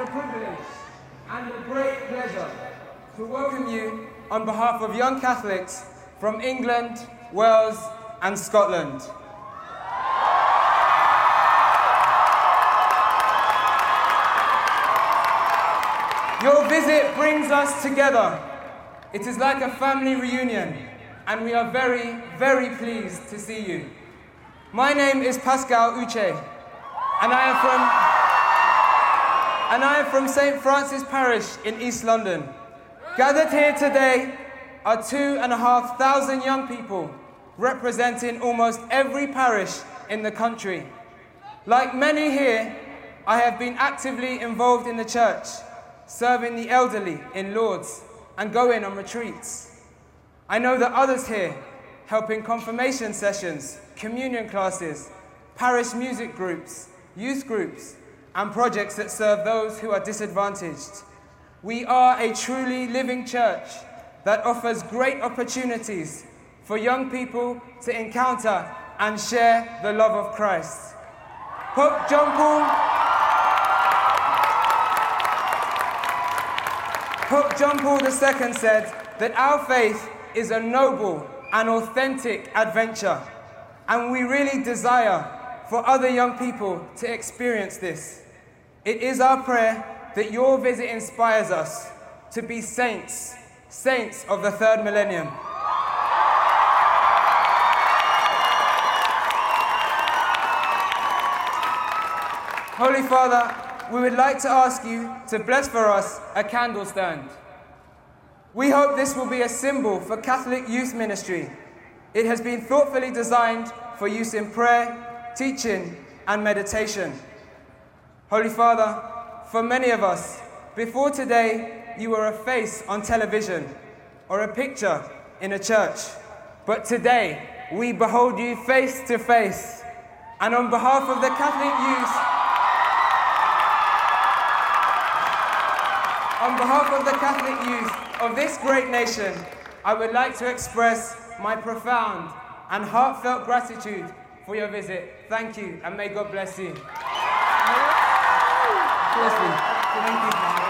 a privilege and a great pleasure to welcome you on behalf of young Catholics from England, Wales, and Scotland. Your visit brings us together. It is like a family reunion, and we are very, very pleased to see you. My name is Pascal Uche, and I am from and I am from St. Francis Parish in East London. Gathered here today are two and a half thousand young people representing almost every parish in the country. Like many here, I have been actively involved in the church serving the elderly in Lourdes, and going on retreats. I know that others here help in confirmation sessions, communion classes, parish music groups, youth groups, and projects that serve those who are disadvantaged. We are a truly living church that offers great opportunities for young people to encounter and share the love of Christ. Pope John Paul Pope John Paul II said that our faith is a noble and authentic adventure, and we really desire for other young people to experience this. It is our prayer that your visit inspires us to be saints, saints of the third millennium. Holy Father, we would like to ask you to bless for us a candle stand. We hope this will be a symbol for Catholic youth ministry. It has been thoughtfully designed for use in prayer, teaching, and meditation. Holy Father, for many of us, before today, you were a face on television or a picture in a church. But today, we behold you face to face. And on behalf of the Catholic youth, On behalf of the Catholic youth of this great nation, I would like to express my profound and heartfelt gratitude for your visit. Thank you, and may God bless you. Thank you.